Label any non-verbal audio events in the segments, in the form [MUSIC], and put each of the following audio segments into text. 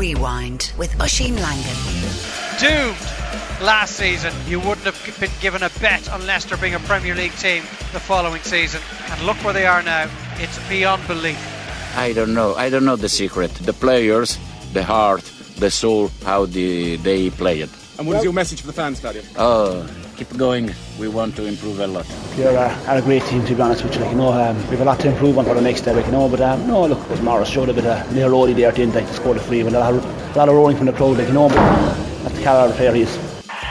Rewind with Oisin Langan. Doomed last season. You wouldn't have been given a bet on Leicester being a Premier League team the following season. And look where they are now. It's beyond belief. I don't know. I don't know the secret. The players, the heart, the soul, how the, they play it. And what is your message for the fans, Claudio? Oh, keep going. We want to improve a lot. They're uh, are a great team, to be honest with you. Like, you know, um, we have a lot to improve on for the next day, like, you know. But um, no, look, was Morris showed a bit of near roadie there, didn't they, to score the free. But a lot, of, a lot of roaring from the crowd, like, you know. But that's the caliber of player he is.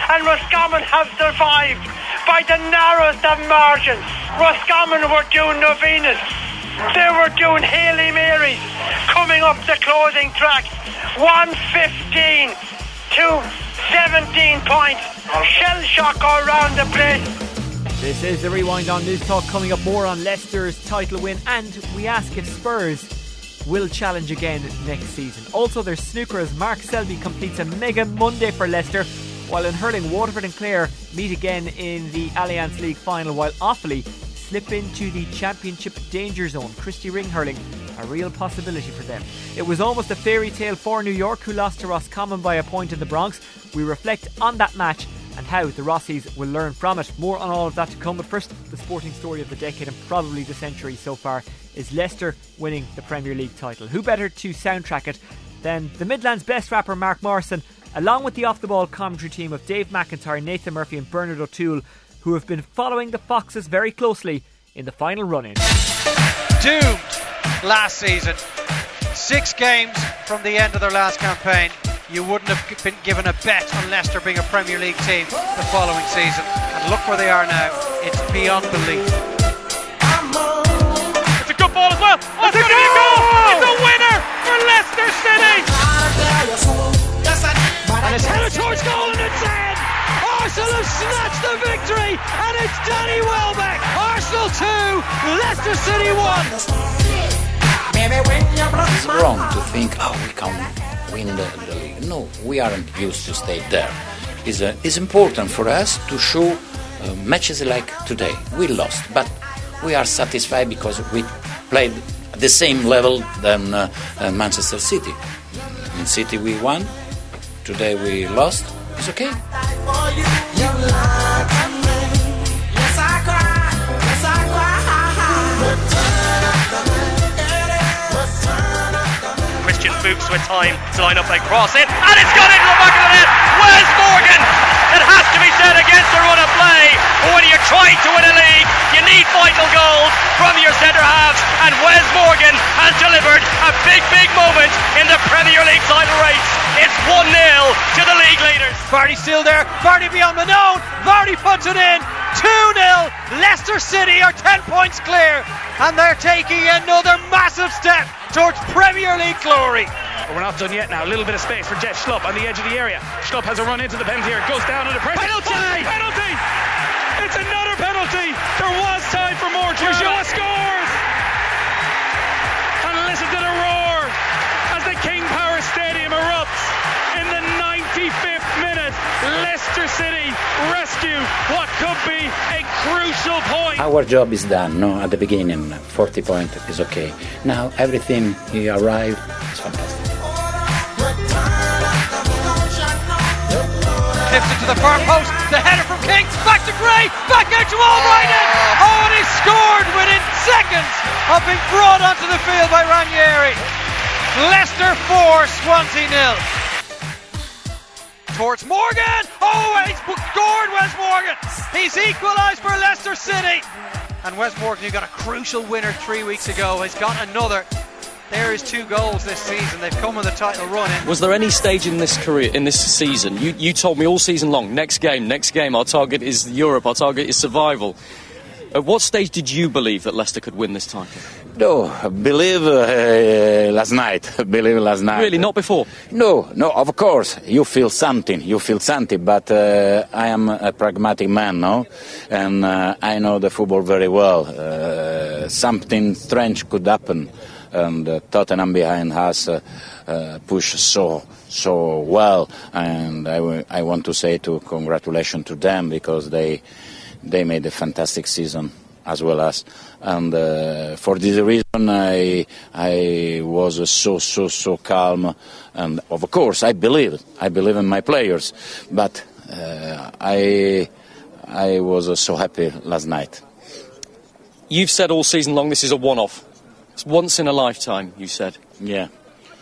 And Roscommon have survived by the narrowest of margins. Roscommon were doing novenas. They were doing Haley Marys coming up the closing track. 115 to 17 points. Shell shock all around the place. This is the rewind on News Talk. Coming up more on Leicester's title win, and we ask if Spurs will challenge again next season. Also, there's snooker as Mark Selby completes a mega Monday for Leicester, while in hurling, Waterford and Clare meet again in the Allianz League final, while Offaly slip into the championship danger zone. Christy Ring hurling a real possibility for them. It was almost a fairy tale for New York, who lost to Roscommon by a point in the Bronx. We reflect on that match and how the Rossies will learn from it. More on all of that to come, but first, the sporting story of the decade and probably the century so far is Leicester winning the Premier League title. Who better to soundtrack it than the Midlands best rapper Mark Morrison, along with the off the ball commentary team of Dave McIntyre, Nathan Murphy, and Bernard O'Toole, who have been following the Foxes very closely in the final run in. Doomed last season. Six games from the end of their last campaign. You wouldn't have been given a bet on Leicester being a Premier League team the following season. And look where they are now. It's beyond belief. It's a good ball as well. Oh, it's going to be a goal. It's a winner for Leicester City. And it's headed towards goal and it's in. Arsenal have snatched the victory and it's Danny Welbeck. Arsenal 2, Leicester City 1. It's wrong to think, oh, we can win the, the league. No, we aren't used to stay there. It's, uh, it's important for us to show uh, matches like today. We lost, but we are satisfied because we played at the same level than uh, uh, Manchester City. In City we won, today we lost. It's okay. Christian Fuchs with time to line up and cross it, and it's gone into the back of the Morgan has delivered a big, big moment in the Premier League title race. It's 1 0 to the league leaders. Vardy still there. Vardy beyond Mannone. Vardy puts it in. 2 0. Leicester City are 10 points clear. And they're taking another massive step towards Premier League glory. But we're not done yet now. A little bit of space for Jeff Schlupp on the edge of the area. Schlupp has a run into the penalty area. Goes down under pressure. Penalty! Oh, penalty! It's another penalty. There was time for more. Ulloa scores! As the King Power Stadium erupts in the 95th minute. Leicester City rescue what could be a crucial point. Our job is done. No, at the beginning, 40 point is okay. Now everything he arrived is fantastic. Lifted to the far post. The header from King. Back to Gray. Back out to Albrighton. Oh, and he scored within seconds of being brought onto the field by Ranieri. Leicester 4, Swansea nil. Towards Morgan. Oh, he's scored Wes Morgan. He's equalised for Leicester City. And Wes Morgan, who got a crucial winner three weeks ago, has got another. There is two goals this season. They've come on the title run. Was there any stage in this career, in this season, you, you told me all season long, next game, next game, our target is Europe, our target is survival. At what stage did you believe that Leicester could win this title? No, believe uh, last night. [LAUGHS] believe last night. Really, not before? No, no. Of course, you feel something. You feel something. But uh, I am a pragmatic man, no, and uh, I know the football very well. Uh, something strange could happen, and uh, Tottenham behind us uh, uh, push so so well, and I, w- I want to say to congratulations to them because they they made a fantastic season as well as. And uh, for this reason, I I was so so so calm, and of course I believe I believe in my players, but uh, I I was so happy last night. You've said all season long this is a one-off. It's once in a lifetime. You said. Yeah.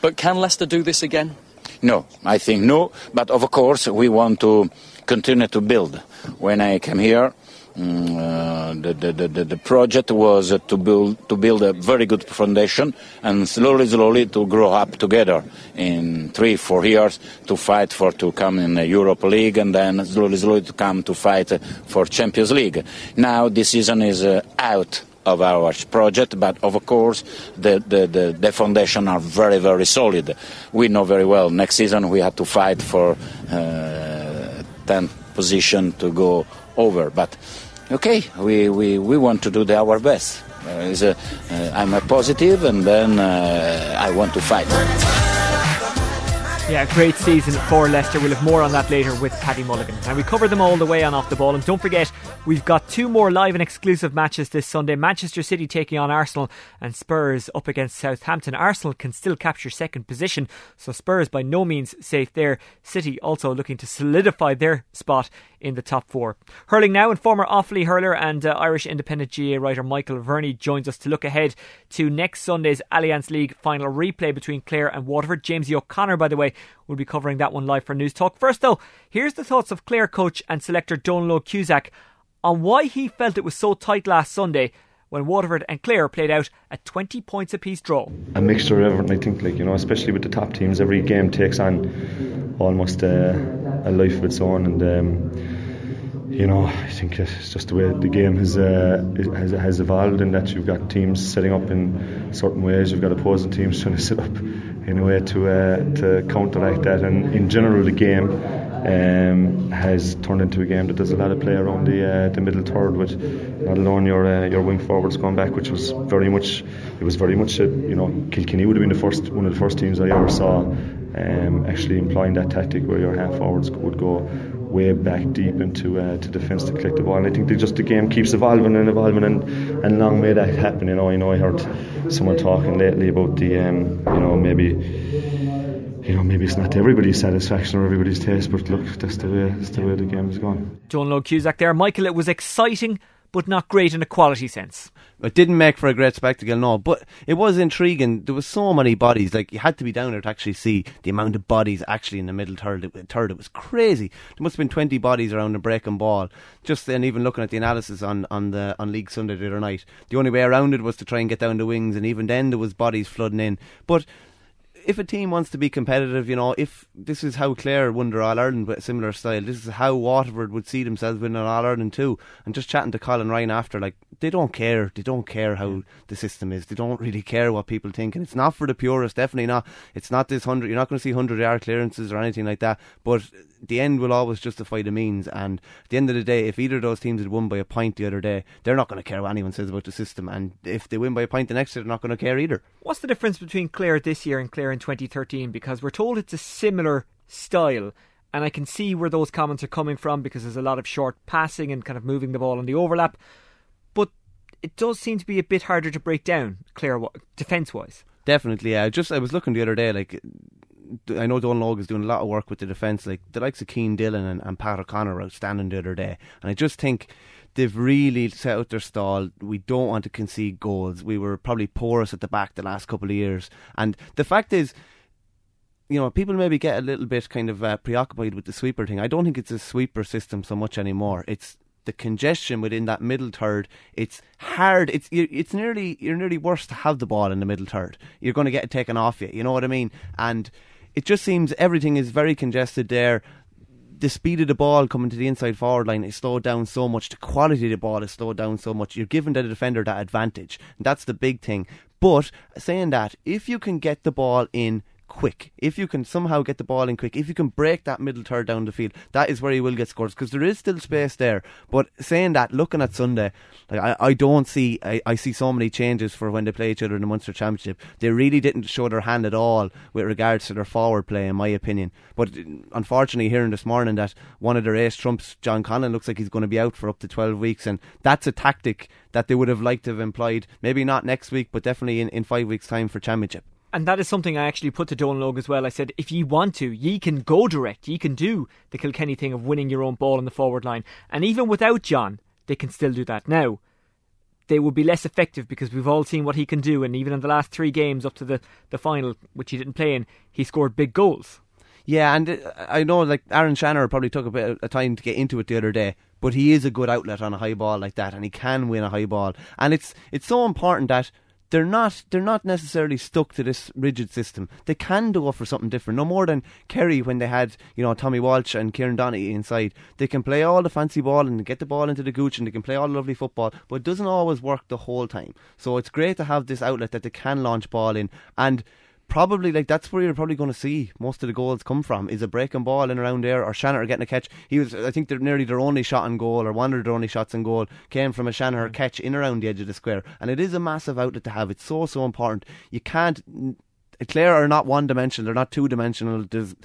But can Leicester do this again? No, I think no. But of course, we want to continue to build. When I came here, uh, the, the, the, the, project was uh, to build to build a very good foundation and slowly, slowly to grow up together in three, four years to fight for to come in the Europe League and then slowly, slowly to come to fight for Champions League. Now this season is uh, out of our project, but of course the, the, the, the, foundation are very, very solid. We know very well next season we have to fight for uh, 10th position to go over, but okay, we, we, we want to do the, our best. Uh, a, uh, I'm a positive, and then uh, I want to fight. Yeah, great season for Leicester. We'll have more on that later with Paddy Mulligan. And we cover them all the way on off the ball. And don't forget, we've got two more live and exclusive matches this Sunday Manchester City taking on Arsenal and Spurs up against Southampton. Arsenal can still capture second position, so Spurs by no means safe there. City also looking to solidify their spot in the top four. Hurling now, and former Offaly hurler and uh, Irish Independent GA writer Michael Verney joins us to look ahead to next Sunday's Allianz League final replay between Clare and Waterford. James O'Connor, by the way, will be covering that one live for News Talk. First, though, here's the thoughts of Clare coach and selector Dónal Óg Cusack on why he felt it was so tight last Sunday when Waterford and Clare played out a 20 points apiece draw. A mixture of everything, I think, like, you know, especially with the top teams, every game takes on almost uh, a life of its own. And, um, you know, I think it's just the way the game has, uh, has, has evolved in that you've got teams setting up in certain ways, you've got opposing teams trying to [LAUGHS] set up in a way to, uh, to counteract that. And in general, the game um, has turned into a game that does a lot of play around the uh, the middle third with not alone your uh, your wing forwards going back, which was very much it was very much a, you know Kilkenny would have been the first one of the first teams I ever saw um, actually employing that tactic where your half forwards would go way back deep into uh, to defence to collect the ball. And I think just the game keeps evolving and evolving, and, and long may that happen. You know, you know, I heard someone talking lately about the um, you know maybe you know, maybe it's not to everybody's satisfaction or everybody's taste, but look, that's the way, that's the way the game is going. Dónal Óg Cusack there. Michael, it was exciting, but not great in a quality sense. It didn't make for a great spectacle, no, but it was intriguing. There was so many bodies, like you had to be down there to actually see the amount of bodies actually in the middle third. It, third, it was crazy. There must have been twenty bodies around the breaking ball. Just then, even looking at the analysis on on the on League Sunday the other night, the only way around it was to try and get down the wings, and even then there was bodies flooding in. But if a team wants to be competitive, you know, if this is how Clare won their All Ireland with a similar style, this is how Waterford would see themselves winning an All Ireland too. And just chatting to Colin Ryan after, like, they don't care. They don't care how the system is. They don't really care what people think. And it's not for the purists, definitely not. It's not this 100, you're not going to see 100 yard clearances or anything like that. But the end will always justify the means. And at the end of the day, if either of those teams had won by a point the other day, they're not going to care what anyone says about the system. And if they win by a point the next year, they're not going to care either. What's the difference between Clare this year and Clare in 2013? Because we're told it's a similar style. And I can see where those comments are coming from because there's a lot of short passing and kind of moving the ball on the overlap. But it does seem to be a bit harder to break down, Clare, defence wise. Definitely, yeah. Just I was looking the other day, like I know Don Dónal Óg is doing a lot of work with the defence. Like the likes of Cian Dillon and, and Pat O'Connor outstanding the other day, and I just think they've really set out their stall. We don't want to concede goals. We were probably porous at the back the last couple of years, and the fact is. You know, people maybe get a little bit kind of uh, preoccupied with the sweeper thing. I don't think it's a sweeper system so much anymore. It's the congestion within that middle third. It's hard. It's it's nearly you're nearly worse to have the ball in the middle third. You're going to get it taken off you. You know what I mean? And it just seems everything is very congested there. The speed of the ball coming to the inside forward line is slowed down so much. The quality of the ball is slowed down so much. You're giving the defender that advantage. And that's the big thing. But saying that, if you can get the ball in quick, if you can somehow get the ball in quick, if you can break that middle third down the field, that is where he will get scores because there is still space there. But saying that, looking at Sunday, like I, I don't see, I, I see so many changes for when they play each other in the Munster Championship. They really didn't show their hand at all with regards to their forward play, in my opinion. But unfortunately, hearing this morning that one of their ace trumps, John Conlon, looks like he's going to be out for up to 12 weeks, and that's a tactic that they would have liked to have employed. Maybe not next week, but definitely in, in five weeks' time for Championship. And that is something I actually put to Dónal Óg as well. I said, if ye want to, ye can go direct. Ye can do the Kilkenny thing of winning your own ball in the forward line. And even without John, they can still do that. Now, they would be less effective because we've all seen what he can do. And even in the last three games up to the, the final, which he didn't play in, he scored big goals. Yeah, and uh, I know like Aaron Shanagher probably took a bit of time to get into it the other day, but he is a good outlet on a high ball like that, and he can win a high ball. And it's it's so important that they're not they're not necessarily stuck to this rigid system. They can do for something different. No more than Kerry when they had you know Tommy Walsh and Kieran Donaghy inside. They can play all the fancy ball and get the ball into the gooch and they can play all the lovely football, but it doesn't always work the whole time. So it's great to have this outlet that they can launch ball in and probably like that's where you're probably going to see most of the goals come from is a breaking ball in around there or Shanagher getting a catch. He was, I think, they're nearly their only shot on goal or one of their only shots on goal came from a Shanagher mm. catch in around the edge of the square, and it is a massive outlet to have. It's so so important. You can't. Clare are not one dimensional; they're not two dimensional. There's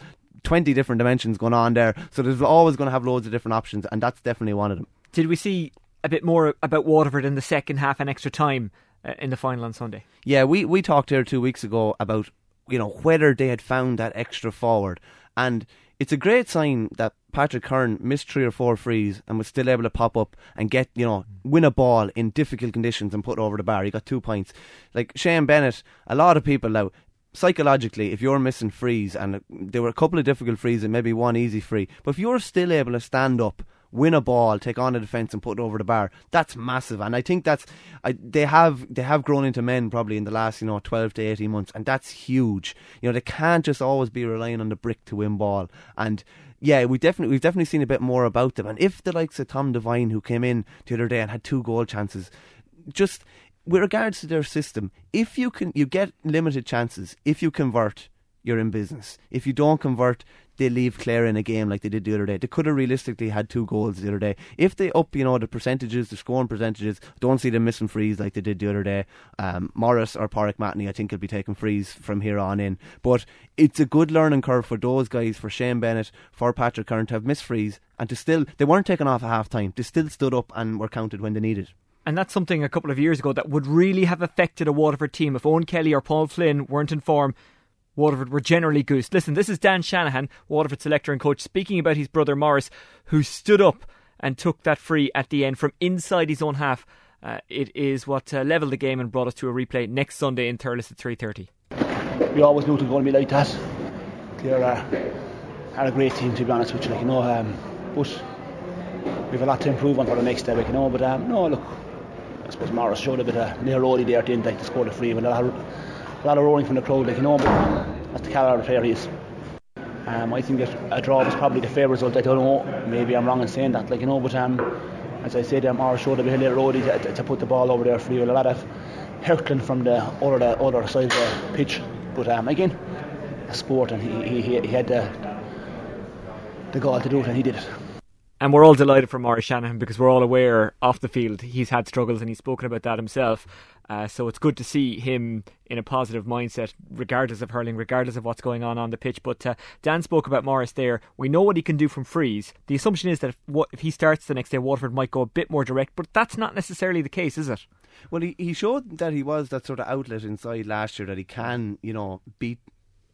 20 different dimensions going on there, so there's always going to have loads of different options, and that's definitely one of them. Did we see a bit more about Waterford in the second half and extra time? Uh, in the final on Sunday. Yeah, we, we talked here two weeks ago about you know whether they had found that extra forward, and it's a great sign that Patrick Curran missed three or four frees and was still able to pop up and get you know win a ball in difficult conditions and put over the bar. He got two points. Like Shane Bennett, a lot of people now psychologically, if you're missing frees, and there were a couple of difficult frees and maybe one easy free, but if you're still able to stand up win a ball, take on a defence, and put it over the bar. That's massive, and I think that's I, they have they have grown into men probably in the last you know twelve to eighteen months, and that's huge. You know they can't just always be relying on the brick to win ball, and yeah, we definitely we've definitely seen a bit more about them. And if the likes of Tom Devine, who came in the other day and had two goal chances, just with regards to their system, if you can you get limited chances, if you convert, you're in business. If you don't convert, they leave Clare in a game like they did the other day. They could have realistically had two goals the other day. If they up, you know, the percentages, the scoring percentages, don't see them missing frees like they did the other day. Um, Morris or Pauric Mahony, I think, will be taking frees from here on in. But it's a good learning curve for those guys, for Shane Bennett, for Patrick Curran to have missed frees and to still, they weren't taken off at half time. They still stood up and were counted when they needed. And that's something a couple of years ago that would really have affected a Waterford team. If Eoin Kelly or Paul Flynn weren't in form, Waterford were generally goosed. Listen, this is Dan Shanahan, Waterford selector and coach, speaking about his brother Morris, who stood up and took that free at the end from inside his own half. Uh, it is what uh, levelled the game and brought us to a replay next Sunday in Thurles at 3.30. We always knew it was going to be like that. They're uh, are a great team, to be honest with you. Like, you know, um, but we have a lot to improve on for the next day, like, you know. But um, no, look, I suppose Morris showed a bit of near there at the end, like to score the free. But roaring from the crowd, like you know, but that's the calibre of player he is. Um, I think that a draw was probably the fair result. I don't know, maybe I'm wrong in saying that, like you know, but um, as I said, um, our showed a bit of little roadie to, to, put the ball over there for you. a lot of hurtling from the other the other side of the pitch. But um, again, a sport, and he, he, he had the the goal to do it, and he did it. And we're all delighted for Morris Shanahan because we're all aware off the field he's had struggles and he's spoken about that himself. Uh, so it's good to see him in a positive mindset, regardless of hurling, regardless of what's going on on the pitch. But uh, Dan spoke about Morris there. We know what he can do from frees. The assumption is that if, what, if he starts the next day, Waterford might go a bit more direct, but that's not necessarily the case, is it? Well, he, he showed that he was that sort of outlet inside last year, that he can, you know, beat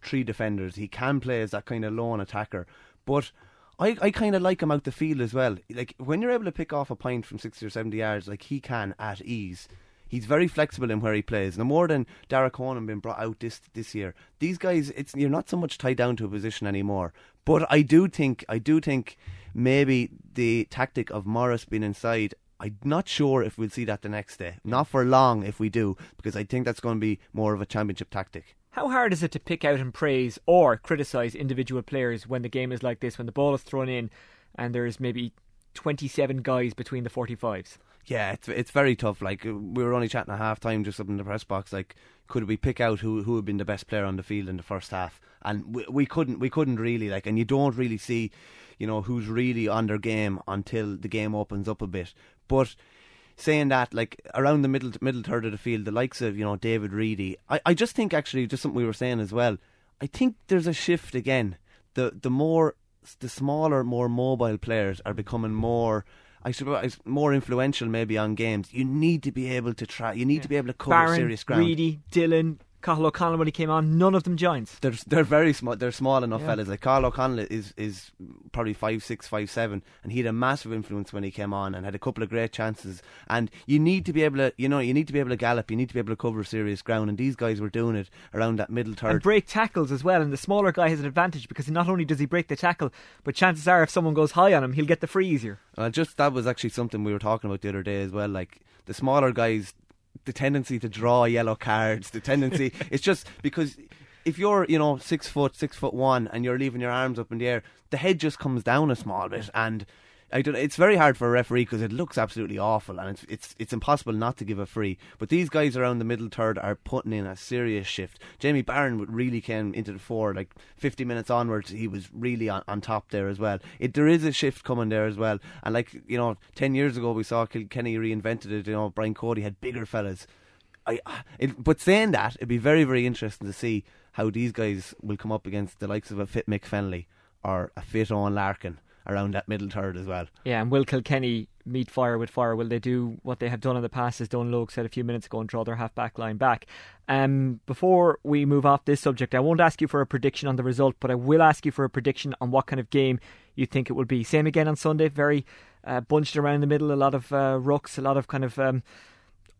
three defenders. He can play as that kind of lone attacker. But I, I kind of like him out the field as well. Like when you're able to pick off a point from sixty or seventy yards, like he can at ease. He's very flexible in where he plays. No more than Dara Conan been brought out this this year. These guys, it's you're not so much tied down to a position anymore. But I do think I do think maybe the tactic of Morris being inside I'm not sure if we'll see that the next day. Not for long if we do, because I think that's going to be more of a championship tactic. How hard is it to pick out and praise or criticise individual players when the game is like this, when the ball is thrown in and there's maybe 27 guys between the 45s? Yeah, it's it's very tough. Like uh, we were only chatting at half time just up in the press box. Like, could we pick out who who had been the best player on the field in the first half? And we, we couldn't. We couldn't really like. And you don't really see, you know, who's really on their game until the game opens up a bit. But saying that, like around the middle middle third of the field, the likes of you know David Reidy, I I just think actually just something we were saying as well. I think there's a shift again. The the more the smaller, more mobile players are becoming more. I suppose more influential maybe on games. You need to be able to try. You need yeah. to be able to cover Barron, serious ground. Reidy, Dillon, Cathal O'Connell when he came on, none of them giants. They're they're very small. They're small enough yeah. fellas. Like Cathal O'Connell is is probably five six, five seven, and he had a massive influence when he came on and had a couple of great chances. And you need to be able to, you know, you need to be able to gallop. You need to be able to cover serious ground. And these guys were doing it around that middle third and break tackles as well. And the smaller guy has an advantage because not only does he break the tackle, but chances are if someone goes high on him, he'll get the free easier. Well, just that was actually something we were talking about the other day as well. Like the smaller guys the tendency to draw yellow cards, the tendency. [LAUGHS] it's just because if you're, you know, six foot, six foot one, and you're leaving your arms up in the air, the head just comes down a small bit, and I don't. It's very hard for a referee because it looks absolutely awful, and it's it's it's impossible not to give a free. But these guys around the middle third are putting in a serious shift. Jamie Barron really came into the fore, like 50 minutes onwards. He was really on, on top there as well. It, there is a shift coming there as well, and like you know, 10 years ago we saw Kenny reinvented it. You know, Brian Cody had bigger fellas. I, it, but saying that, it'd be very very interesting to see how these guys will come up against the likes of a fit Mick Fennelly or a fit Eoin Larkin around that middle third as well. Yeah, and will Kilkenny meet fire with fire? Will they do what they have done in the past, as Dónal Óg said a few minutes ago, and draw their half back line back? Um, before we move off this subject, I won't ask you for a prediction on the result, but I will ask you for a prediction on what kind of game you think it will be. Same again on Sunday, very uh, bunched around the middle, a lot of uh, rucks, a lot of kind of. Um,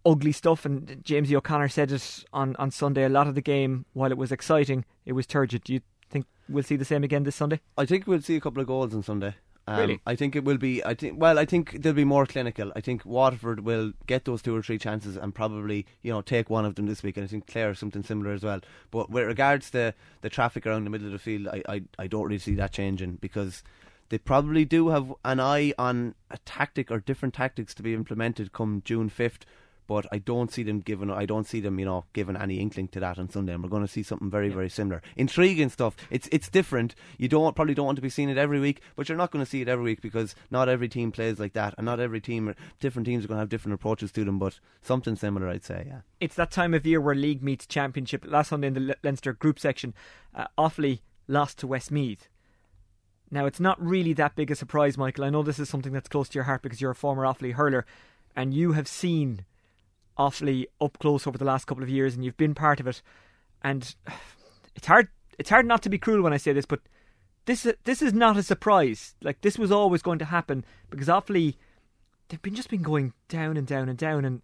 ugly stuff. And James O'Connor said it on, on Sunday. A lot of the game, while it was exciting, it was turgid. Do you think we'll see the same again this Sunday? I think we'll see a couple of goals on Sunday. Um, really? I think it will be. I think. Well, I think they'll be more clinical. I think Waterford will get those two or three chances and probably you know take one of them this week. And I think Clare something similar as well. But with regards to the traffic around the middle of the field, I I, I don't really see that changing because they probably do have an eye on a tactic or different tactics to be implemented come June fifth but I don't see them giving. I don't see them, you know, giving any inkling to that on Sunday. And we're going to see something very, yeah. very similar. Intriguing stuff. It's it's different. You don't probably don't want to be seeing it every week, but you're not going to see it every week because not every team plays like that, and not every team, different teams are going to have different approaches to them. But something similar, I'd say. Yeah. It's that time of year where league meets championship. Last Sunday in the Leinster group section, uh, Offaly lost to Westmeath. Now, it's not really that big a surprise, Michael. I know this is something that's close to your heart because you're a former Offaly hurler and you have seen Offaly up close over the last couple of years, and you've been part of it. And it's hard. It's hard not to be cruel when I say this, but this this is not a surprise. Like this was always going to happen because Offaly they've been just been going down and down and down, and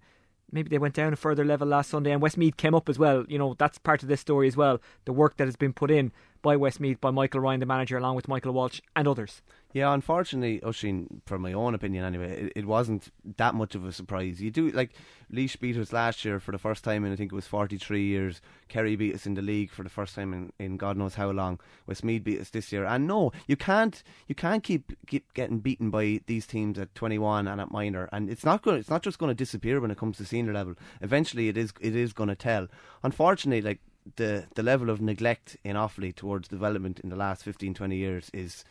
maybe they went down a further level last Sunday, and Westmeath came up as well. You know that's part of this story as well. The work that has been put in by Westmeath, by Michael Ryan, the manager, along with Michael Walsh and others. Yeah, unfortunately, Oisin, from my own opinion anyway, it, it, wasn't that much of a surprise. You do like Laois beat us last year for the first time in I think it was forty three years. Kerry beat us in the league for the first time in, in God knows how long. Westmeath beat us this year, and no, you can't you can't keep keep getting beaten by these teams at twenty one and at minor, and it's not going it's not just going to disappear when it comes to senior level. Eventually, it is it is going to tell. Unfortunately, like the the level of neglect in Offaly towards development in the last 15, 20 years is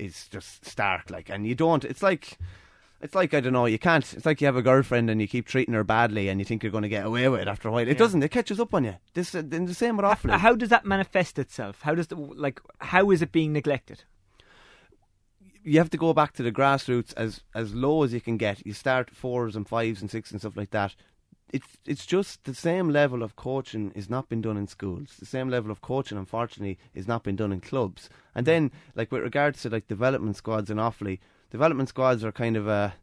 is just stark. Like, and you don't. It's like. It's like I don't know. You can't. It's like you have a girlfriend and you keep treating her badly, and you think you're going to get away with it after a while. It yeah. doesn't. It catches up on you. This uh, the same with Offaly. How, how does that manifest itself? How does the like? How is it being neglected? you have to go back to the grassroots as as low as you can get. You start fours and fives and six and stuff like that it's it's just the same level of coaching is not been done in schools. The same level of coaching, unfortunately, is not been done in clubs. And then, like with regards to like development squads in Offaly, development squads are kind of a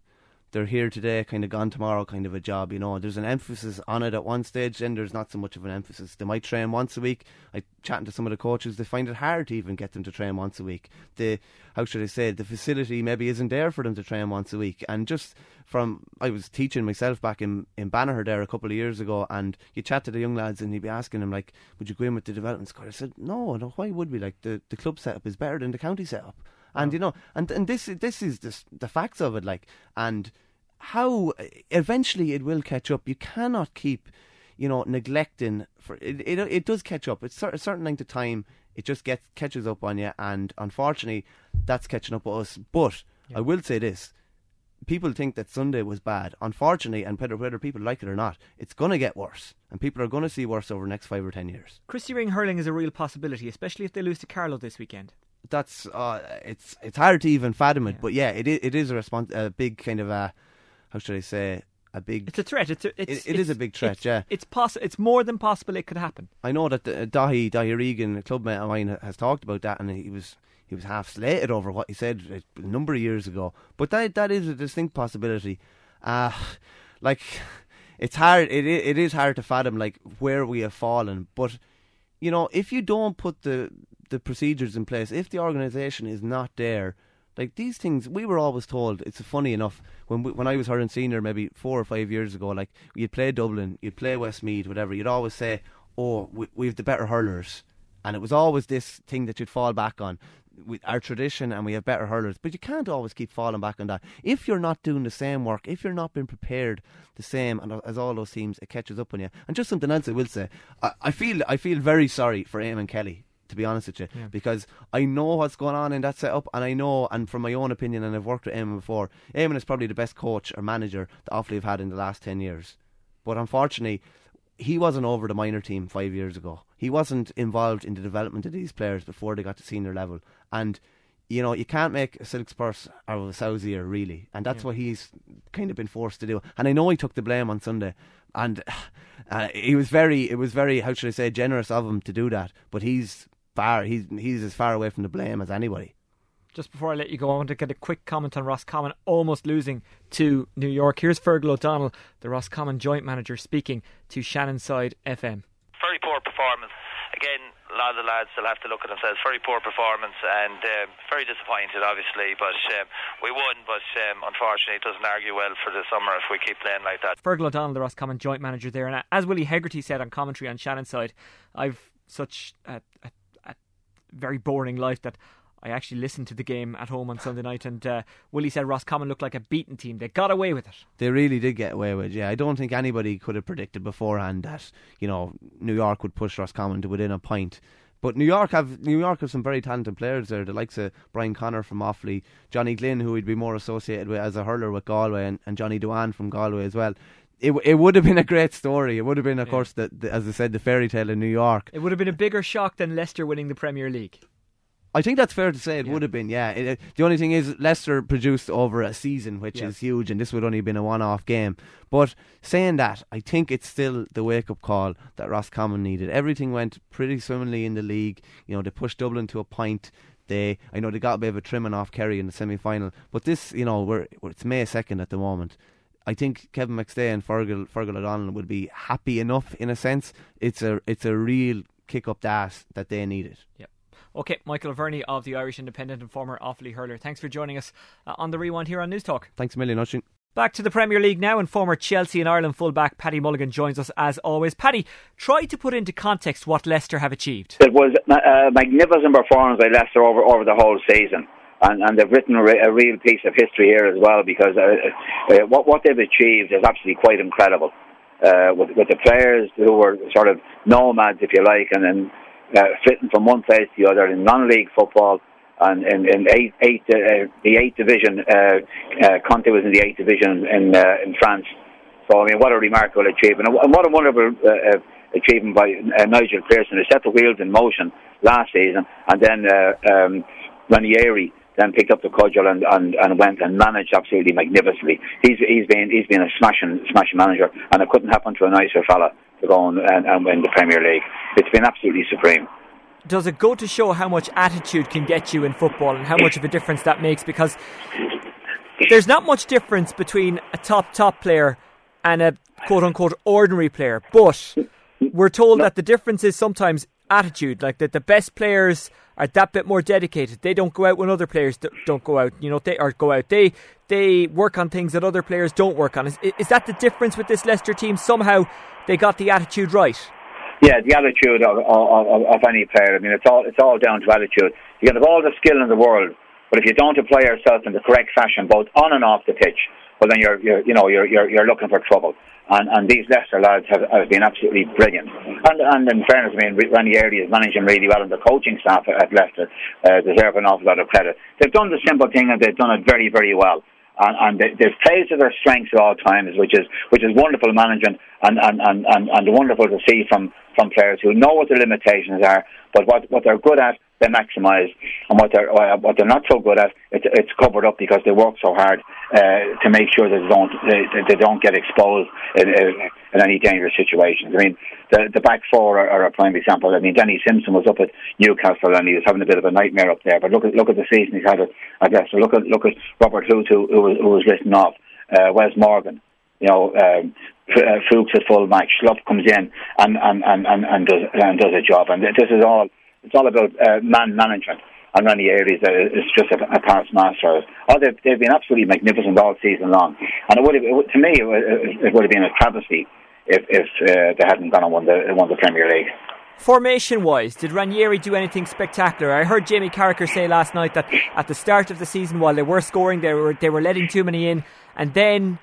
they're here today, kind of gone tomorrow, kind of a job. You know, there's an emphasis on it at one stage, then there's not so much of an emphasis. They might train once a week. I chatting to some of the coaches, they find it hard to even get them to train once a week. The how should I say, the facility maybe isn't there for them to train once a week, and just from I was teaching myself back in in Banagher there a couple of years ago, and you chat to the young lads, and you'd be asking them like, "Would you go in with the development squad?" I said, "No, no. Why would we? Like the the club setup is better than the county setup." And you know, and and this this is the the facts of it. Like, and how eventually it will catch up. You cannot keep, you know, neglecting. For it, it, it does catch up. It's a certain length of time. It just gets catches up on you, and unfortunately, that's catching up with us. But I will say this: people think that Sunday was bad. Unfortunately, and whether, whether people like it or not, it's going to get worse, and people are going to see worse over the next five or ten years. Christy Ring hurling is a real possibility, especially if they lose to Carlow this weekend. That's uh, it's it's hard to even fathom it, yeah. but yeah, it is, it is a response, a big kind of a how should I say a big. It's a threat. It's a, it's, it, it it's, is a big threat. It's, yeah, it's possible. It's more than possible it could happen. I know that uh, Dáithí Dáithí Regan, a clubmate of mine, has talked about that, and he was he was half slated over what he said a number of years ago. But that that is a distinct possibility. Uh, like it's hard. It it is hard to fathom like where we have fallen. But you know, if you don't put the the procedures in place, if the organisation is not there, like these things, we were always told. It's funny enough when we, when I was hurling senior, maybe four or five years ago. Like you'd play Dublin, you'd play Westmeath, whatever. You'd always say, "Oh, we, we've the better hurlers," and it was always this thing that you'd fall back on. With our tradition, and we have better hurlers, but you can't always keep falling back on that. If you're not doing the same work, if you're not being prepared the same, and as all those teams, it catches up on you. And just something else I will say, I, I feel I feel very sorry for Eamon Kelly to be honest with you, yeah. because I know what's going on in that setup, and I know, and from my own opinion, and I've worked with Eamon before, Eamon is probably the best coach or manager that Offaly have had in the last 10 years. But unfortunately, he wasn't over the minor team five years ago. He wasn't involved in the development of these players before they got to senior level. And, you know, you can't make a silk's purse out of a sow's ear, really. And that's yeah. what he's kind of been forced to do. And I know he took the blame on Sunday. And [SIGHS] uh, he was very, it was very, how should I say, generous of him to do that. But he's far. He's he's as far away from the blame as anybody. Just before I let you go, I want to get a quick comment on Roscommon almost losing to New York. Here's Fergal O'Donnell, the Roscommon joint manager, speaking to Shannonside FM. Very poor performance. Again, a lot of the lads will have to look at themselves. Very poor performance and um, very disappointed, obviously. But um, we won, but um, unfortunately, it doesn't argue well for the summer if we keep playing like that. Fergal O'Donnell, the Roscommon joint manager there, and as Willie Hegarty said on commentary on Shannonside, I've such a, a very boring life that I actually listened to the game at home on Sunday night, and uh, Willie said Roscommon looked like a beaten team. They got away with it. They really did get away with it. Yeah, I don't think anybody could have predicted beforehand that you know New York would push Roscommon to within a point. But New York have New York have some very talented players there. The likes of Brian Connor from Offaly, Johnny Glynn, who would be more associated with as a hurler with Galway, and, and Johnny Dewan from Galway as well it it would have been a great story. It would have been, of yeah. course, the, the, as I said, the fairy tale in New York. It would have been a bigger shock than Leicester winning the Premier League. I think that's fair to say. It yeah. would have been, yeah. It, the only thing is, Leicester produced over a season, which is huge, and this would only have been a one-off game. But saying that, I think it's still the wake-up call that Roscommon needed. Everything went pretty swimmingly in the league. You know, they pushed Dublin to a point. They, I know they got a bit of a trimming off Kerry in the semi-final, but this, you know, we're, it's May second at the moment. I think Kevin McStay and Fergal, Fergal O'Donnell would be happy enough in a sense. It's a it's a real kick up the ass that they needed. Yep. Okay, Michael Verney of the Irish Independent and former Offaly hurler. Thanks for joining us uh, on the Rewind here on News Talk. Thanks a million, Oisin. Back to the Premier League now, and former Chelsea and Ireland fullback Paddy Mulligan joins us as always. Paddy, try to put into context what Leicester have achieved. It was a magnificent performance by Leicester over, over the whole season and, and they've written a, re- a, real piece of history here as well because uh, uh, what what they've achieved is absolutely quite incredible. Uh, with, with the players who were sort of nomads, if you like, and then uh, from one place to the other in non-league football and in, in eight, eight, uh, the eighth division. Uh, uh, Kanté was in the eighth division in uh, in France. So I mean, what a remarkable achievement, and what a wonderful uh, uh, achievement by uh, Nigel Pearson, who set the wheels in motion last season, and then uh, um, Ranieri then picked up the cudgel and, and, and went and managed absolutely magnificently. He's he's been he's been a smashing smashing manager, and it couldn't happen to a nicer fella to go and, and, and win the Premier League. It's been absolutely supreme. Does it go to show how much attitude can get you in football and how much of a difference that makes? Because there's not much difference between a top top player and a quote unquote ordinary player, but we're told that the difference is sometimes attitude, like that the best players are that bit more dedicated. They don't go out when other players don't go out. You know, they or go out. They they work on things that other players don't work on. Is is that the difference with this Leicester team? Somehow they got the attitude right. Yeah, the attitude of, of, of any player. I mean, it's all it's all down to attitude. You can have all the skill in the world, but if you don't apply yourself in the correct fashion, both on and off the pitch, well then you're, you're you know you're, you're you're looking for trouble. And, and these Leicester lads have, have been absolutely brilliant. And, and in fairness, I mean, Ranieri is managing really well, and the coaching staff at Leicester uh, deserve an awful lot of credit. They've done the simple thing, and they've done it very, very well. And, and they, they've played to their strengths at all times, which is which is wonderful management and, and, and, and, and wonderful to see from, from players who know what the limitations are, but what, what they're good at they maximise, and what they're uh, what they're not so good at, it's, it's covered up because they work so hard uh, to make sure that they don't they, they don't get exposed in, in, any dangerous situations. I mean, the the back four are, are, a prime example. I mean, Danny Simpson was up at Newcastle and he was having a bit of a nightmare up there. But look at look at the season he's had. I guess look at look at Robert Huth who who, who was written off. Uh, Wes Morgan, you know. Um, uh, Fuchs at full back, Schlupp comes in and and, and, and, and does and does a job, and this is all it's all about uh, man management and many areas that it's just a, a past master. Oh, they've, they've been absolutely magnificent all season long, and it would have, it, to me it, it would have been a travesty if, if uh, they hadn't gone and won the won the Premier League. Formation wise, did Ranieri do anything spectacular? I heard Jamie Carragher say last night that at the start of the season, while they were scoring, they were they were letting too many in, and then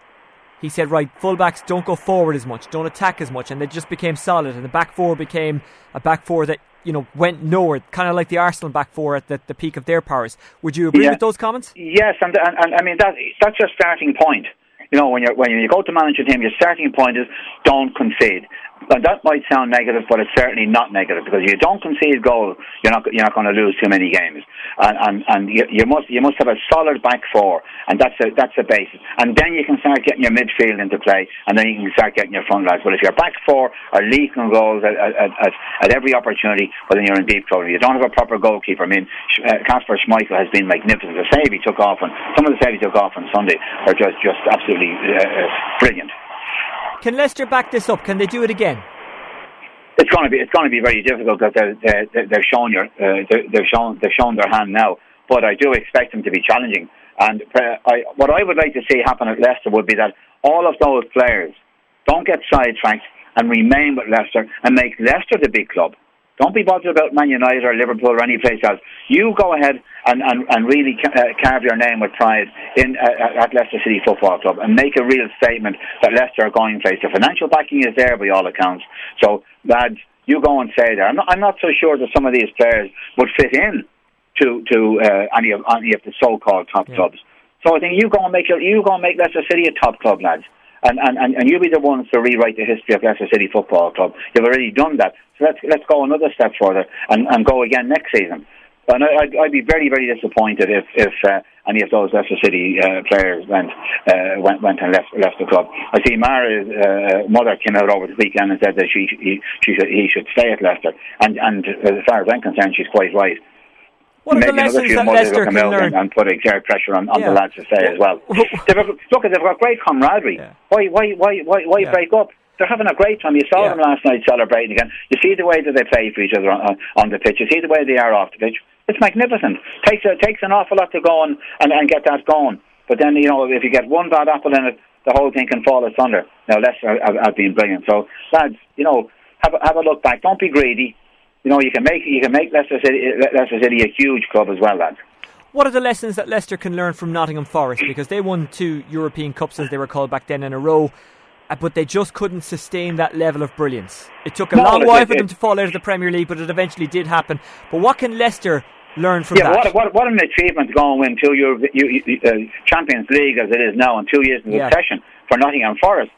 he said, right, fullbacks don't go forward as much, don't attack as much, and they just became solid, and the back four became a back four that you know went nowhere, kind of like the Arsenal back four at the, the peak of their powers. Would you agree yeah. with those comments? Yes, and, and, and I mean that that's your starting point. You know, when you when you go to manage a team, your starting point is don't concede. And that might sound negative, but it's certainly not negative because you don't concede goals, you're not you're not going to lose too many games. And and, and you, you must you must have a solid back four, and that's a that's the basis. And then you can start getting your midfield into play, and then you can start getting your front lads. But if your back four are leaking goals at, at, at, at every opportunity, well then you're in deep trouble. You don't have a proper goalkeeper. I mean, Kasper uh, Schmeichel has been magnificent. The save he took off on some of the save he took off on Sunday are just just absolutely uh, uh brilliant. Can Leicester back this up? Can they do it again? It's going to be it's going to be very difficult because they're, they're, they're shown your uh, they're shown they've shown their hand now. But I do expect them to be challenging. And uh, I, what I would like to see happen at Leicester would be that all of those players don't get sidetracked and remain with Leicester and make Leicester the big club. Don't be bothered about Man United or Liverpool or any place else. You go ahead and, and, and really ca- uh, carve your name with pride in uh, at Leicester City Football Club and make a real statement that Leicester are going place. The financial backing is there by all accounts. So, lads, you go and say there. I'm not, I'm not so sure that some of these players would fit in to to uh, any of any of the so-called top yeah. clubs. So I think you go and make your, you go and make Leicester City a top club, lads and, and, and, and you'll be the ones to rewrite the history of Leicester City Football Club. You've already done that. So let's, let's go another step further and, and go again next season. And I, I'd, I'd be very, very disappointed if, if uh, any of those Leicester City uh, players went, uh, went went and left left the club. I see Mara's uh, mother came out over the weekend and said that she he, she should, he should stay at Leicester. And and as far as I'm concerned, she's quite right. What are the lessons that Leicester can learn? And, and put exert pressure on, on yeah. the lads to stay as well. they've, look, they've got great camaraderie. Yeah. Why, why, why, why, why yeah. break up? They're having a great time. You saw them last night celebrating again. You see the way that they play for each other on, uh, on the pitch. You see the way they are off the pitch. It's magnificent. takes a, takes an awful lot to go and, and, and get that going. But then, you know, if you get one bad apple in it, the whole thing can fall asunder. Now, Leicester have, have been brilliant. So, lads, you know, have, have a look back. Don't be greedy you know, you can make you can make Leicester City, Leicester City a huge club as well, lads. What are the lessons that Leicester can learn from Nottingham Forest? Because they won two European Cups, as they were called back then, in a row, uh, but they just couldn't sustain that level of brilliance. It took a no, long it, while it, for them to fall out of the Premier League, but it eventually did happen. But what can Leicester learn from yeah, that? What, what, what an achievement to go and win two Euro, uh, Champions League as it is now, in two years in yeah. succession for Nottingham Forest.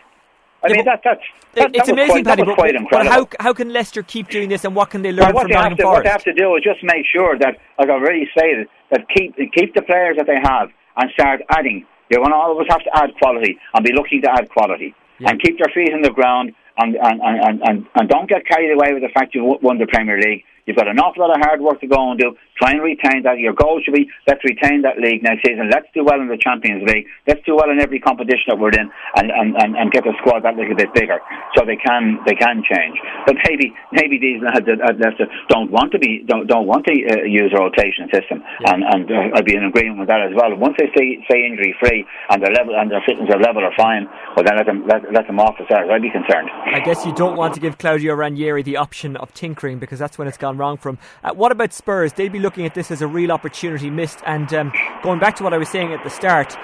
I mean, that, that's, that, it's that amazing, quite, Paddy. But, but, how, how can Leicester keep doing this, and what can they learn well, from Nottingham Forest? What they have to do is just make sure that, as I've already stated, that keep keep the players that they have and start adding. You're going to always have to add quality and be looking to add quality yeah. and keep their feet on the ground and and, and, and and don't get carried away with the fact you've won the Premier League. You've got an awful lot of hard work to go and do. Try and retain that. Your goal should be let's retain that league next season. Let's do well in the Champions League. Let's do well in every competition that we're in, and, and, and, and get the squad that little bit bigger, so they can they can change. But maybe maybe these lads at Leicester don't want to be don't don't want to uh, use a rotation system, yeah. and and uh, I'd be in agreement with that as well. Once they stay stay injury free and their level and their fitness are level or fine, well then let them let, let them off as far as I'd be concerned. I guess you don't want to give Claudio Ranieri the option of tinkering because that's when it's gone wrong from. Uh, what about Spurs? They'd be looking at this as a real opportunity missed. And um, going back to what I was saying at the start,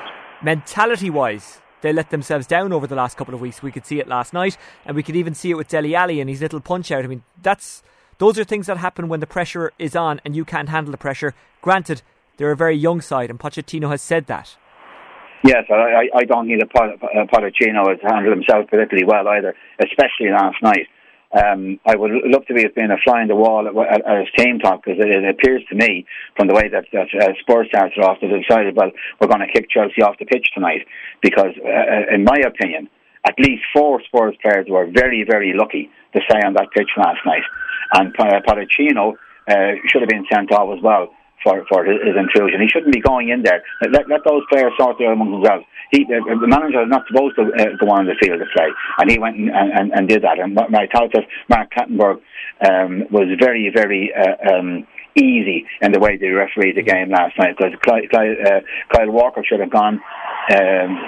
mentality wise, they let themselves down over the last couple of weeks. We could see it last night, and we could even see it with Dele Alli and his little punch out. I mean, that's those are things that happen when the pressure is on and you can't handle the pressure. Granted, they're a very young side, and Pochettino has said that. Yes, I, I don't need a Pochettino to handle himself particularly well either, especially last night. Um, I would love to be as being a fly in the wall at, at, at his team talk because it, it, appears to me, from the way that, that uh, Spurs started off, that they decided, well, we're going to kick Chelsea off the pitch tonight. Because, uh, uh, in my opinion, at least four Spurs players were very, very lucky to stay on that pitch last night. And Pochettino uh, should have been sent off as well for, for his, his intrusion. He shouldn't be going in there. Let, let those players sort their among themselves. He, uh, the manager is not supposed to uh, go on the field to play, and he went and, and, and did that. And I thought that Mark Clattenburg um, was very, very uh, um, easy in the way they refereed the game last night because Kyle, Kyle, uh, Kyle Walker should have gone. Um,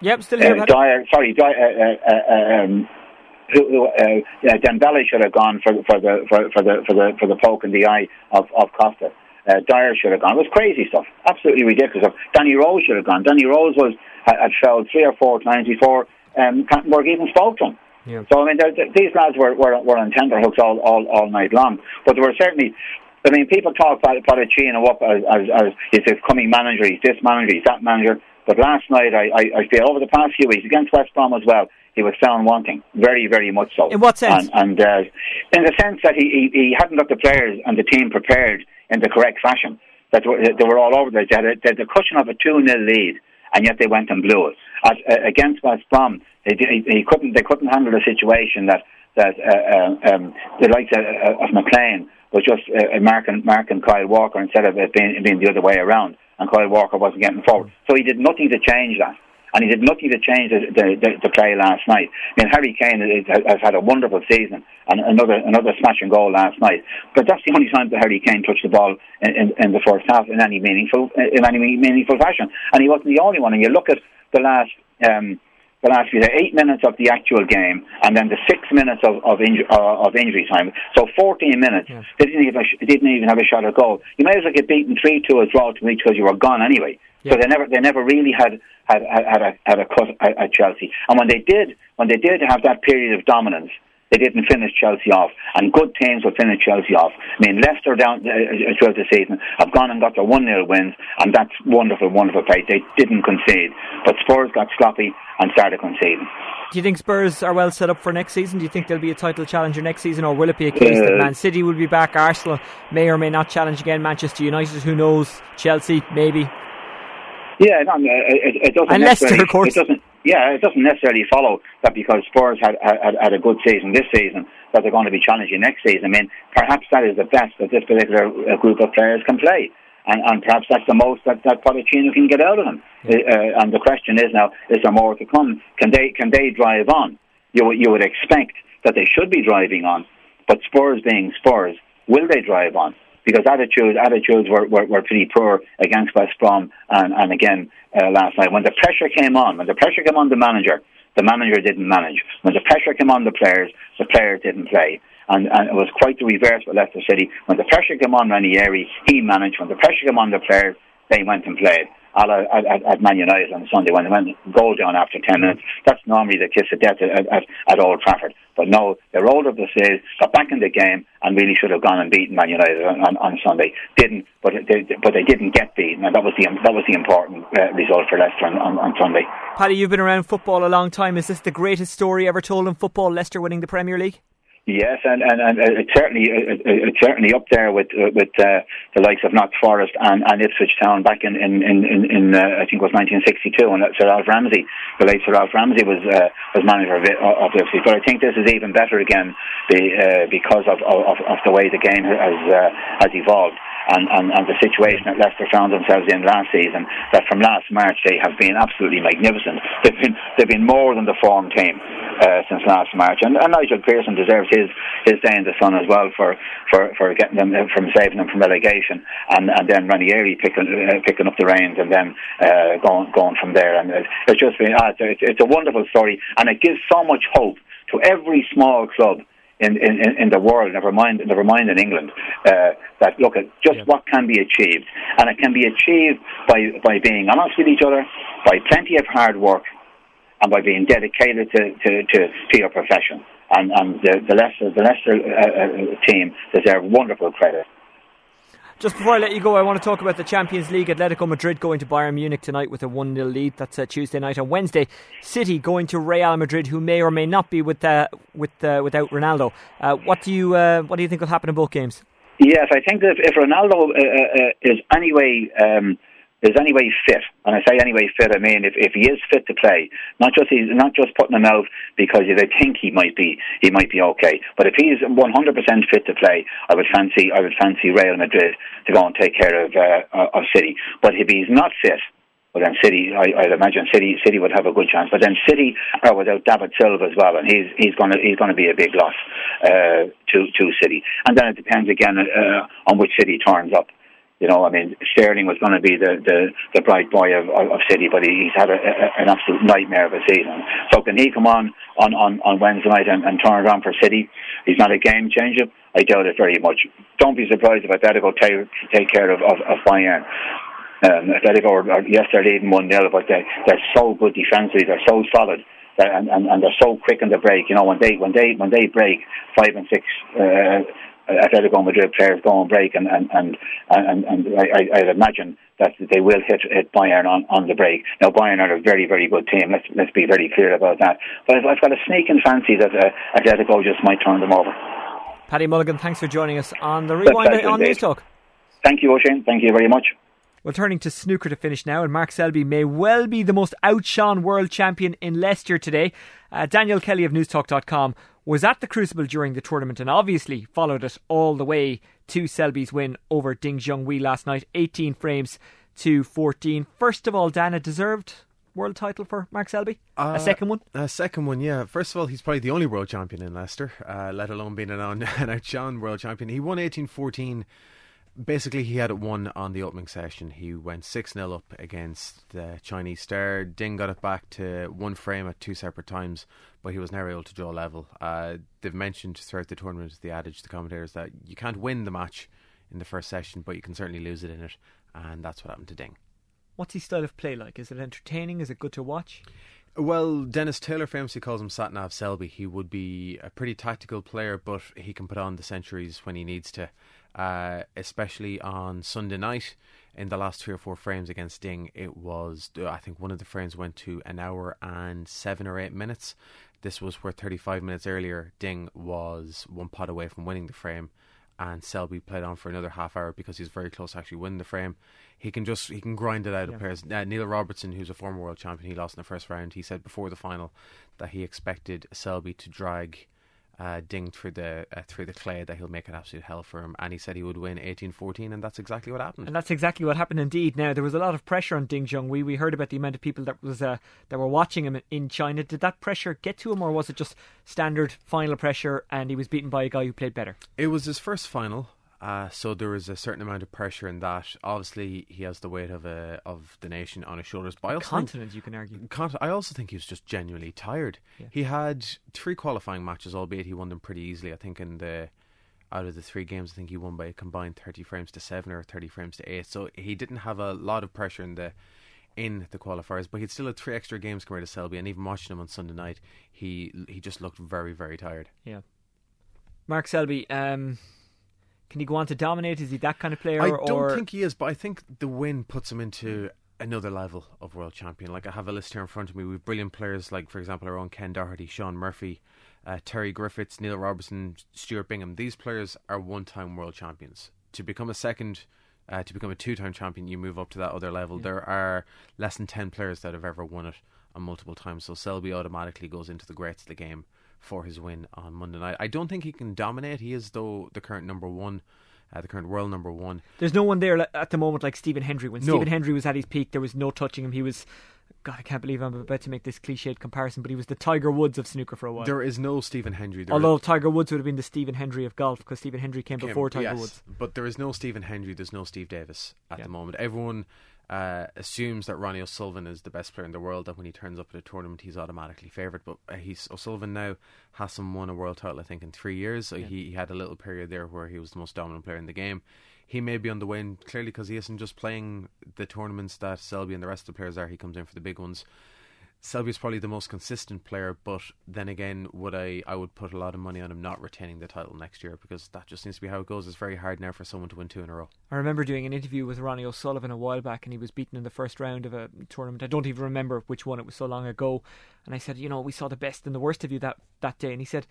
yep, still here. Uh, Dier, sorry, Dier, uh, uh, uh um, who, who uh, Dembele should have gone for, for the for, for the for the for the poke in the eye of of Costa. Uh, Dier should have gone. It was crazy stuff, absolutely ridiculous. Danny Rose should have gone. Danny Rose was had, had fouled three or four times before um, Clattenburg even spoke to him. Yeah. So I mean, these lads were, were were on tenterhooks all, all all night long. But there were certainly I mean, people talk about Pochettino up as, as, as he's a coming manager, he's this manager, he's that manager. But last night, I, I, I feel over the past few weeks against West Brom as well, he was found wanting, very, very much so. In what sense? And, and uh, in the sense that he, he, he hadn't got the players and the team prepared in the correct fashion. That they were all over. They had, a, they had the cushion of a 2 0 lead, and yet they went and blew it. As, uh, against West Brom, he, he, he, couldn't, they couldn't handle the situation that, that uh, uh um, the likes of, of McClean was just uh, Mark, and, Mark and Kyle Walker instead of it being, being the other way around, and Kyle Walker wasn't getting forward. So he did nothing to change that and he did nothing to change the, the, the, play last night. I mean, Harry Kane has had a wonderful season and another another smashing goal last night. But that's the only time that Harry Kane touched the ball in, in, in the first half in any meaningful in any meaningful fashion, and he wasn't the only one. And you look at the last. Um, the last few, the eight minutes of the actual game, and then the six minutes of of, inju- uh, of injury time. So fourteen minutes. Yes. They didn't even they didn't even have a shot at goal. You may as well get beaten three two as draw to me because you were gone anyway. Yeah. So they never they never really had had had a, had a cut at, at Chelsea. And when they did when they did have that period of dominance, they didn't finish Chelsea off, and good teams will finish Chelsea off. I mean, Leicester down uh, uh throughout the season have gone and got their one 0 wins, and that's wonderful, wonderful play. They didn't concede, but Spurs got sloppy and started conceding. Do you think Spurs are well set up for next season? Do you think they'll be a title challenger next season, or will it be a case uh, that Man City will be back, Arsenal may or may not challenge again, Manchester United, who knows, Chelsea maybe? Yeah, no, it, it doesn't and Leicester, of course. It doesn't, yeah, it doesn't necessarily follow that because Spurs had, had had a good season this season that they're going to be challenging next season. I mean, perhaps that is the best that this particular uh, group of players can play. And, and perhaps that's the most that, that Pochettino can get out of them. Uh, and the question is now: Is there more to come? Can they can they drive on? You you would expect that they should be driving on, but Spurs being Spurs, will they drive on? Because attitudes attitudes were, were, were pretty poor against West Brom and, and again uh, last night. When the pressure came on, when the pressure came on the manager, the manager didn't manage. When the pressure came on the players, the players didn't play. And, and it was quite the reverse with Leicester City. When the pressure came on Ranieri, he managed. When the pressure came on the players, they went and played at, at, at Man United on Sunday when they went goal down after 10 minutes. That's normally the kiss of death at, at, at Old Trafford. But no, they rolled up the sleeves, got back in the game, and really should have gone and beaten Man United on, on, on Sunday. Didn't, but they, but they didn't get beaten, and that was the that was the important uh, result for Leicester on, on, on Sunday. Paddy, you've been around football a long time. Is this the greatest story ever told in football? Leicester winning the Premier League? Yes, and, and, and it's certainly it's certainly up there with with uh, the likes of Notts Forest and, and Ipswich Town back in in in, in uh, I think it was 1962 when Sir Alf Ramsey, the late Sir Alf Ramsey was uh, was manager of, Ipswich. But I think this is even better again the, uh, because of, of of the way the game has uh, has evolved and, and, and the situation that Leicester found themselves in last season, that from last March they have been absolutely magnificent. They've been they've been more than the form team uh, since last March, and, and Nigel Pearson deserves his his day in the sun as well for for, for getting them uh, from saving them from relegation, and and then Ranieri picking uh, picking up the reins and then uh, going going from there, and it's just been uh, it's, it's a wonderful story, and it gives so much hope to every small club in, in, in the world, never mind, never mind in England, uh, that look at just yeah. what can be achieved. And it can be achieved by, by being honest with each other, by plenty of hard work and by being dedicated to, to, to, to your profession. And, and the, the Leicester, the Leicester uh, uh, team deserve wonderful credit. Just before I let you go, I want to talk about the Champions League. Atletico Madrid going to Bayern Munich tonight with a 1 0 lead. That's uh, Tuesday night. On Wednesday, City going to Real Madrid, who may or may not be with, uh, with, uh, without Ronaldo. Uh, what, do you, uh, what do you think will happen in both games? Yes, I think that if, if Ronaldo uh, is anyway um, is anyway fit, and I say anyway fit, I mean if, if he is fit to play, not just he's not just putting him out because they think he might be he might be okay, but if he's 100% fit to play, I would fancy I would fancy Real Madrid to go and take care of uh, of City. But if he's not fit, well then City, I, I'd imagine City City would have a good chance. But then City are without David Silva as well, and he's he's going to he's going to be a big loss uh, to to City. And then it depends again uh, on which City turns up. You know, I mean, Sterling was going to be the, the, the bright boy of, of, of City, but he, he's had a, a, an absolute nightmare of a season. So can he come on on, on, on Wednesday night and, and turn around for City? He's not a game changer. I doubt it very much. Don't be surprised if Atletico take, take care of, of, of Bayern. Um, Atletico, are, are, yes, they're leading 1 0, but they, they're so good defensively, they're so solid. And, and, and they're so quick in the break. You know, when they when they when they break five and six uh, Atletico Madrid players go on break, and and and and, and I, I'd imagine that they will hit hit Bayern on, on the break. Now Bayern are a very very good team. Let's let's be very clear about that. But I've, I've got a sneaking fancy that uh, Atletico just might turn them over. Paddy Mulligan, thanks for joining us on the rewind on News Talk. Thank you, Oisin. Thank you very much. Well, turning to snooker to finish now, and Mark Selby may well be the most outshone world champion in Leicester today. Uh, Daniel Kelly of Newstalk.com was at the Crucible during the tournament and obviously followed it all the way to Selby's win over Ding Junhui last night, 18 frames to 14. First of all, Dana deserved world title for Mark Selby? Uh, a second one? A second one, yeah. First of all, he's probably the only world champion in Leicester, uh, let alone being an, [LAUGHS] an outshone world champion. He won 18 14 basically he had it won on the opening session. He went 6 0 up against the Chinese star. Ding got it back to one frame at two separate times, but he was never able to draw level. Uh, they've mentioned throughout the tournament, the adage, the commentators, that you can't win the match in the first session, but you can certainly lose it in it, and that's what happened to Ding. What's his style of play like? Is it entertaining? Is it good to watch? Well, Dennis Taylor famously calls him Satnav Selby. He would be a pretty tactical player, but he can put on the centuries when he needs to uh, especially on Sunday night. In the last three or four frames against Ding, it was, I think one of the frames went to an hour and seven or eight minutes. This was where 35 minutes earlier, Ding was one pot away from winning the frame and Selby played on for another half hour because he's very close to actually winning the frame. He can just he can grind it out yeah. of players. Uh, Neil Robertson, who's a former world champion, he lost in the first round. He said before the final that he expected Selby to drag uh, dinged through the uh, through the clay that he'll make an absolute hell for him, and he said he would win 18-14, and that's exactly what happened. And that's exactly what happened indeed. Now there was a lot of pressure on Ding Junhui. We heard about the amount of people that was uh, that were watching him in China. Did that pressure get to him, or was it just standard final pressure, and he was beaten by a guy who played better? It was his first final. Uh, so there was a certain amount of pressure in that. Obviously, he has the weight of a of the nation on his shoulders. But I also continent, think, you can argue. I also think he was just genuinely tired. Yeah. He had three qualifying matches, albeit he won them pretty easily. I think in the out of the three games, I think he won by a combined thirty frames to seven or thirty frames to eight. So he didn't have a lot of pressure in the in the qualifiers, but he'd still had three extra games compared to Selby. And even watching him on Sunday night, he he just looked very very tired. Yeah, Mark Selby. Um, can he go on to dominate? Is he that kind of player? I don't or? think he is, but I think the win puts him into another level of world champion. Like I have a list here in front of me with brilliant players like, for example, our own Ken Doherty, Shaun Murphy, uh, Terry Griffiths, Neil Robertson, Stuart Bingham. These players are one-time world champions. To become a second, uh, to become a two-time champion, you move up to that other level. Yeah. There are less than ten players that have ever won it on multiple times. So Selby automatically goes into the greats of the game for his win on Monday night. I don't think he can dominate. He is though the current number one. Uh, the current world number one. There's no one there at the moment like Stephen Hendry. When no. Stephen Hendry was at his peak, there was no touching him. He was God, I can't believe I'm about to make this cliched comparison, but he was the Tiger Woods of snooker for a while. There is no Stephen Hendry. There Although is... Tiger Woods would have been the Stephen Hendry of golf because Stephen Hendry came, came before Tiger yes, Woods. But there is no Stephen Hendry. There's no Steve Davis at yeah. the moment. Everyone uh, assumes that Ronnie O'Sullivan is the best player in the world, that when he turns up at a tournament, he's automatically favoured. But uh, he's O'Sullivan now hasn't won a world title, I think, in three years. So yeah. he, he, had a little period there where he was the most dominant player in the game. he may be on the wane clearly because he isn't just playing the tournaments that Selby and the rest of the players are. He comes in for the big ones. Selby is probably the most consistent player, but then again, would I I would put a lot of money on him not retaining the title next year because that just seems to be how it goes. It's very hard now for someone to win two in a row. I remember doing an interview with Ronnie O'Sullivan a while back, and he was beaten in the first round of a tournament. I don't even remember which one; it was so long ago. And I said, you know, we saw the best and the worst of you that that day, and he said,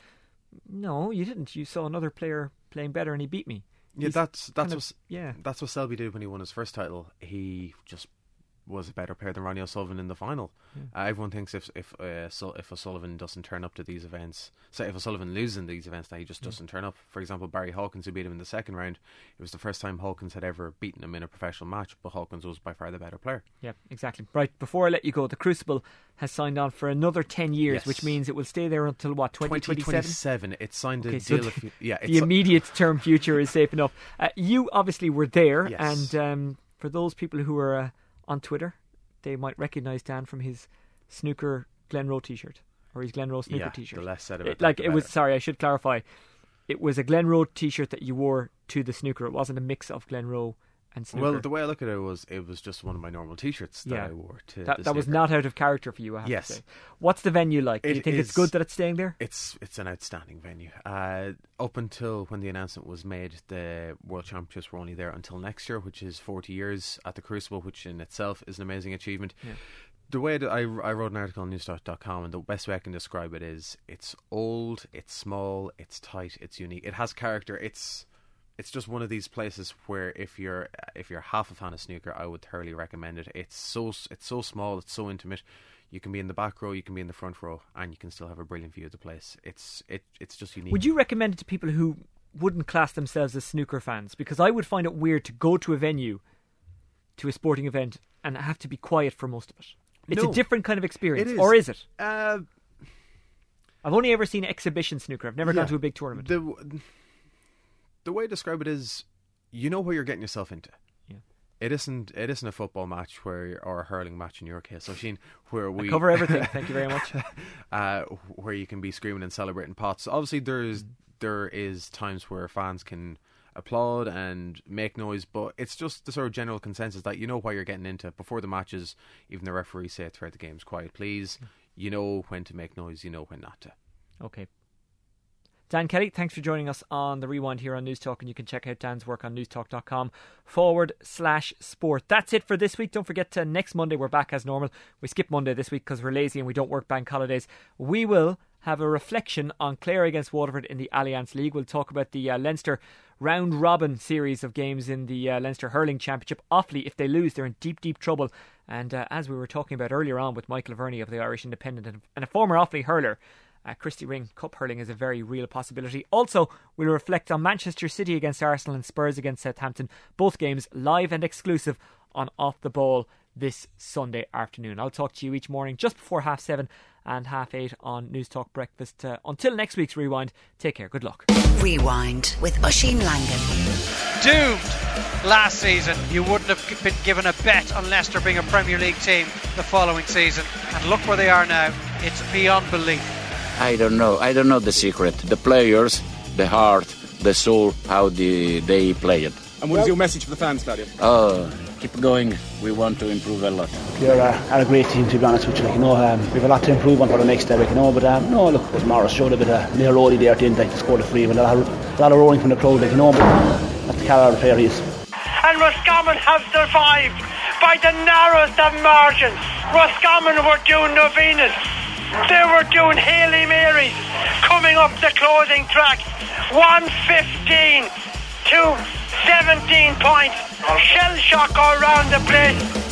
no, you didn't. You saw another player playing better, and he beat me. Yeah, He's that's that's kind of- what yeah. that's what Selby did when he won his first title. He just was a better player than Ronnie O'Sullivan in the final. Uh, everyone thinks if if uh, so, if O'Sullivan doesn't turn up to these events, so if O'Sullivan loses in these events, that he just doesn't turn up. For example, Barry Hawkins, who beat him in the second round, it was the first time Hawkins had ever beaten him in a professional match, but Hawkins was by far the better player. Yeah, exactly. Right, before I let you go, the Crucible has signed on for another 10 years, Yes. which means it will stay there until what, 2027? 2027. It signed a Okay, so deal. the- if you, yeah, the immediate term future is safe enough. Uh, you obviously were there, [LAUGHS] Yes. and um, for those people who are uh, on Twitter, they might recognise Dan from his snooker Glenroe T-shirt or his Glenroe snooker Yeah, T-shirt. the less said about It- that, like it was. Sorry, I should clarify. It was a Glenroe T-shirt that you wore to the snooker. It wasn't a mix of Glenroe and snooker. Well, the way I look at it was, it was just one of my normal T-shirts that yeah, I wore to. that, the that was snooker. not out of character for you. I have Yes. to say. What's the venue like? Do you It think it's is- good that it's staying there? It's it's an outstanding venue. Uh, up until when the announcement was made, the World Championships were only there until next year, which is 40 years at the Crucible, which in itself is an amazing achievement. Yeah. The way that I, I wrote an article on newstalk.com, and the best way I can describe it is it's old, it's small, it's tight, it's unique. It has character. It's it's just one of these places where if you're if you're half a fan of snooker, I would thoroughly recommend it. It's so it's so small, it's so intimate. You can be in the back row, you can be in the front row, and you can still have a brilliant view of the place. It's it it's just unique. Would you recommend it to people who wouldn't class themselves as snooker fans? Because I would find it weird to go to a venue, to a sporting event, and have to be quiet for most of it. It's No. a different kind of experience, is. or is it? Uh, I've only ever seen exhibition snooker. I've never Yeah. gone to a big tournament. The the way I describe it is, you know what you're getting yourself into. Yeah. It isn't. It isn't a football match where, or a hurling match in your case, Oisin, where we cover everything. [LAUGHS] Thank you very much. [LAUGHS] uh, where you can be screaming and celebrating pots. Obviously, there's Mm. there is times where fans can applaud and make noise, but it's just the sort of general consensus that you know why you're getting into before the matches. Even the referees say throughout the games, "Quiet, please." You know when to make noise. You know when not to. Okay. Dan Kelly, thanks for joining us on the Rewind here on News Talk, and you can check out Dan's work on newstalk.com forward slash sport. That's it for this week. Don't forget to next Monday we're back as normal. We skip Monday this week because we're lazy and we don't work bank holidays. We will have a reflection on Clare against Waterford in the Allianz League. We'll talk about the uh, Leinster round robin series of games in the uh, Leinster Hurling Championship. Offaly, if they lose, they're in deep, deep trouble. And uh, as we were talking about earlier on with Michael Verney of the Irish Independent and- and a former Offaly hurler, uh, Christy Ring Cup hurling is a very real possibility. Also, we'll reflect on Manchester City against Arsenal and Spurs against Southampton. Both games live and exclusive on Off the Ball this Sunday afternoon. I'll talk to you each morning just before half seven and half eight on News Talk Breakfast. Uh, until next week's Rewind, take care. Good luck. Rewind with Oisin Langan. Doomed last season. You wouldn't have been given a bet on Leicester being a Premier League team the following season. And look where they are now. It's beyond belief. I don't know. I don't know the secret. The players, the heart, the soul, how the, they play it. And what is your message for the fans, Claudio? Oh, keep going. We want to improve a lot. They're uh, are a great team, to be honest with you. Like, you know, um, we have a lot to improve on for the next day, like, you know. But um, no, look, was Morris showed a bit of near roadie there at the end, like, to score the free. But a lot, of, a lot of roaring from the crowd, like, you know. But that's the caliber of player he is. and Roscommon have survived by the narrowest of margins. Roscommon were doing novenas. They were doing Hailey Coming up the closing track. 115 to 17 points. Shell shock all round the place.